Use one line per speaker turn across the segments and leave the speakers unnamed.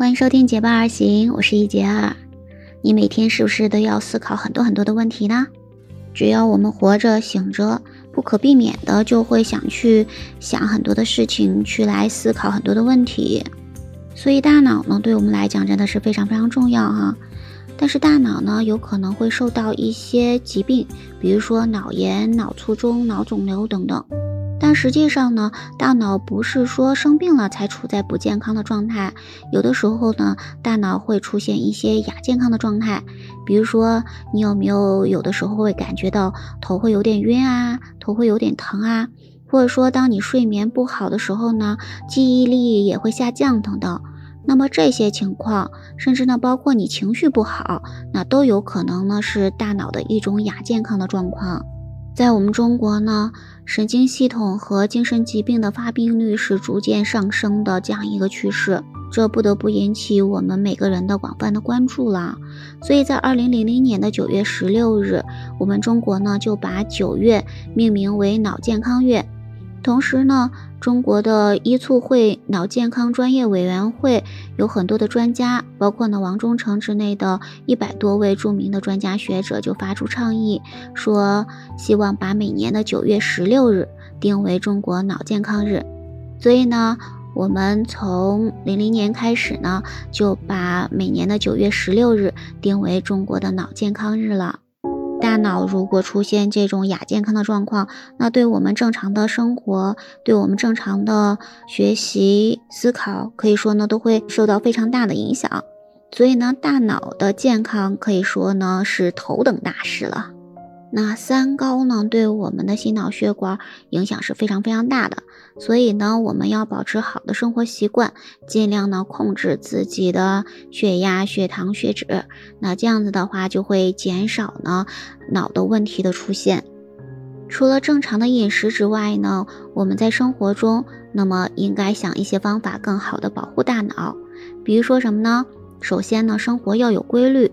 欢迎收听结伴而行，我是一杰二。你每天是不是都要思考很多很多的问题呢？只要我们活着醒着，不可避免的就会想去想很多的事情，去来思考很多的问题。所以大脑呢，对我们来讲真的是非常非常重要哈。但是大脑呢，有可能会受到一些疾病，比如说脑炎、脑卒中、脑肿瘤等等。但实际上呢，大脑不是说生病了才处在不健康的状态，有的时候呢，大脑会出现一些亚健康的状态。比如说，你有没有有的时候会感觉到头会有点晕啊，头会有点疼啊，或者说当你睡眠不好的时候呢，记忆力也会下降等等。那么这些情况，甚至呢，包括你情绪不好，那都有可能呢是大脑的一种亚健康的状况。在我们中国呢，神经系统和精神疾病的发病率是逐渐上升的这样一个趋势，这不得不引起我们每个人的广泛的关注了。所以在二零零零年的九月十六日，我们中国呢就把九月命名为脑健康月。同时呢，中国的医促会脑健康专业委员会有很多的专家，包括呢王忠诚之内的一百多位著名的专家学者就发出倡议，说希望把每年的九月十六日定为中国脑健康日。所以呢，我们从零零年开始呢，就把每年的九月十六日定为中国的脑健康日了。大脑如果出现这种亚健康的状况，那对我们正常的生活，对我们正常的学习、思考，可以说呢都会受到非常大的影响。所以呢，大脑的健康可以说呢是头等大事了。那三高呢，对我们的心脑血管影响是非常非常大的，所以呢，我们要保持好的生活习惯，尽量呢控制自己的血压、血糖、血脂。那这样子的话，就会减少呢脑的问题的出现。除了正常的饮食之外呢，我们在生活中，那么应该想一些方法，更好的保护大脑。比如说什么呢？首先呢，生活要有规律。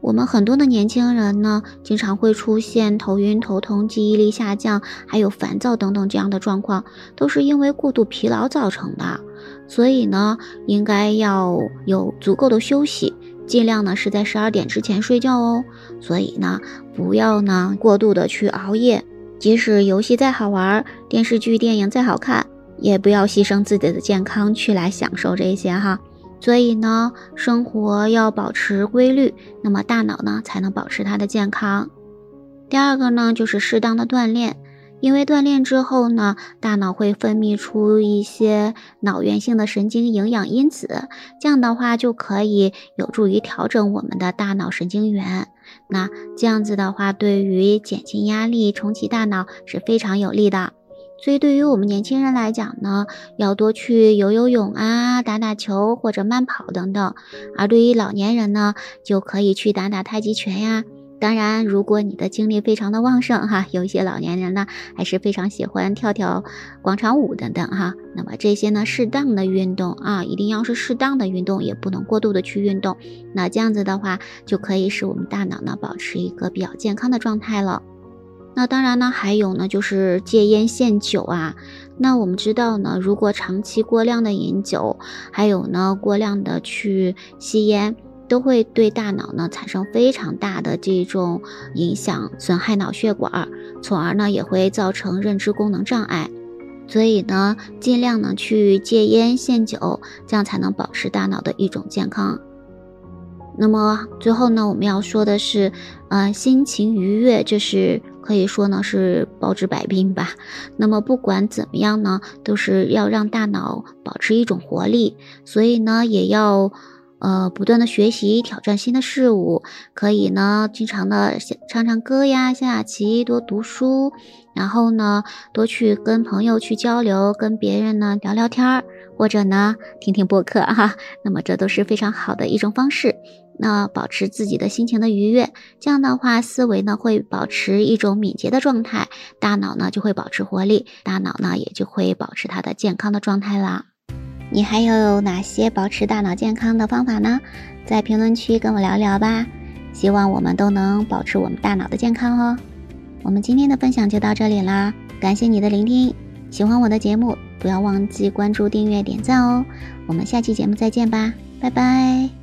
我们很多的年轻人呢，经常会出现头晕、头痛、记忆力下降，还有烦躁等等这样的状况，都是因为过度疲劳造成的。所以呢，应该要有足够的休息，尽量呢是在十二点之前睡觉哦。所以呢，不要呢过度的去熬夜，即使游戏再好玩，电视剧、电影再好看，也不要牺牲自己的健康去来享受这些哈。所以呢，生活要保持规律，那么大脑呢才能保持它的健康。第二个呢，就是适当的锻炼，因为锻炼之后呢，大脑会分泌出一些脑源性的神经营养因子，这样的话就可以有助于调整我们的大脑神经元。那这样子的话，对于减轻压力、重启大脑是非常有利的。所以，对于我们年轻人来讲呢，要多去游游泳啊，打打球或者慢跑等等；而对于老年人呢，就可以去打打太极拳呀。当然，如果你的精力非常的旺盛哈，有一些老年人呢，还是非常喜欢跳跳广场舞等等哈。那么这些呢，适当的运动啊，一定要是适当的运动，也不能过度的去运动。那这样子的话，就可以使我们大脑呢保持一个比较健康的状态了。那当然呢，还有呢，就是戒烟限酒啊。那我们知道呢，如果长期过量的饮酒，还有呢过量的去吸烟，都会对大脑呢产生非常大的这种影响，损害脑血管，从而呢也会造成认知功能障碍。所以呢，尽量呢去戒烟限酒，这样才能保持大脑的一种健康。那么最后呢，我们要说的是，呃，心情愉悦，这是。可以说呢是包治百病吧。那么不管怎么样呢，都是要让大脑保持一种活力，所以呢也要呃不断的学习，挑战新的事物。可以呢经常的唱唱歌呀，下下棋，多读书，然后呢多去跟朋友去交流，跟别人呢聊聊天儿，或者呢听听播客哈。那么这都是非常好的一种方式。那保持自己的心情的愉悦，这样的话，思维呢会保持一种敏捷的状态，大脑呢就会保持活力，大脑呢也就会保持它的健康的状态啦。你还有哪些保持大脑健康的方法呢？在评论区跟我聊聊吧。希望我们都能保持我们大脑的健康哦。我们今天的分享就到这里啦，感谢你的聆听。喜欢我的节目，不要忘记关注、订阅、点赞哦。我们下期节目再见吧。拜拜。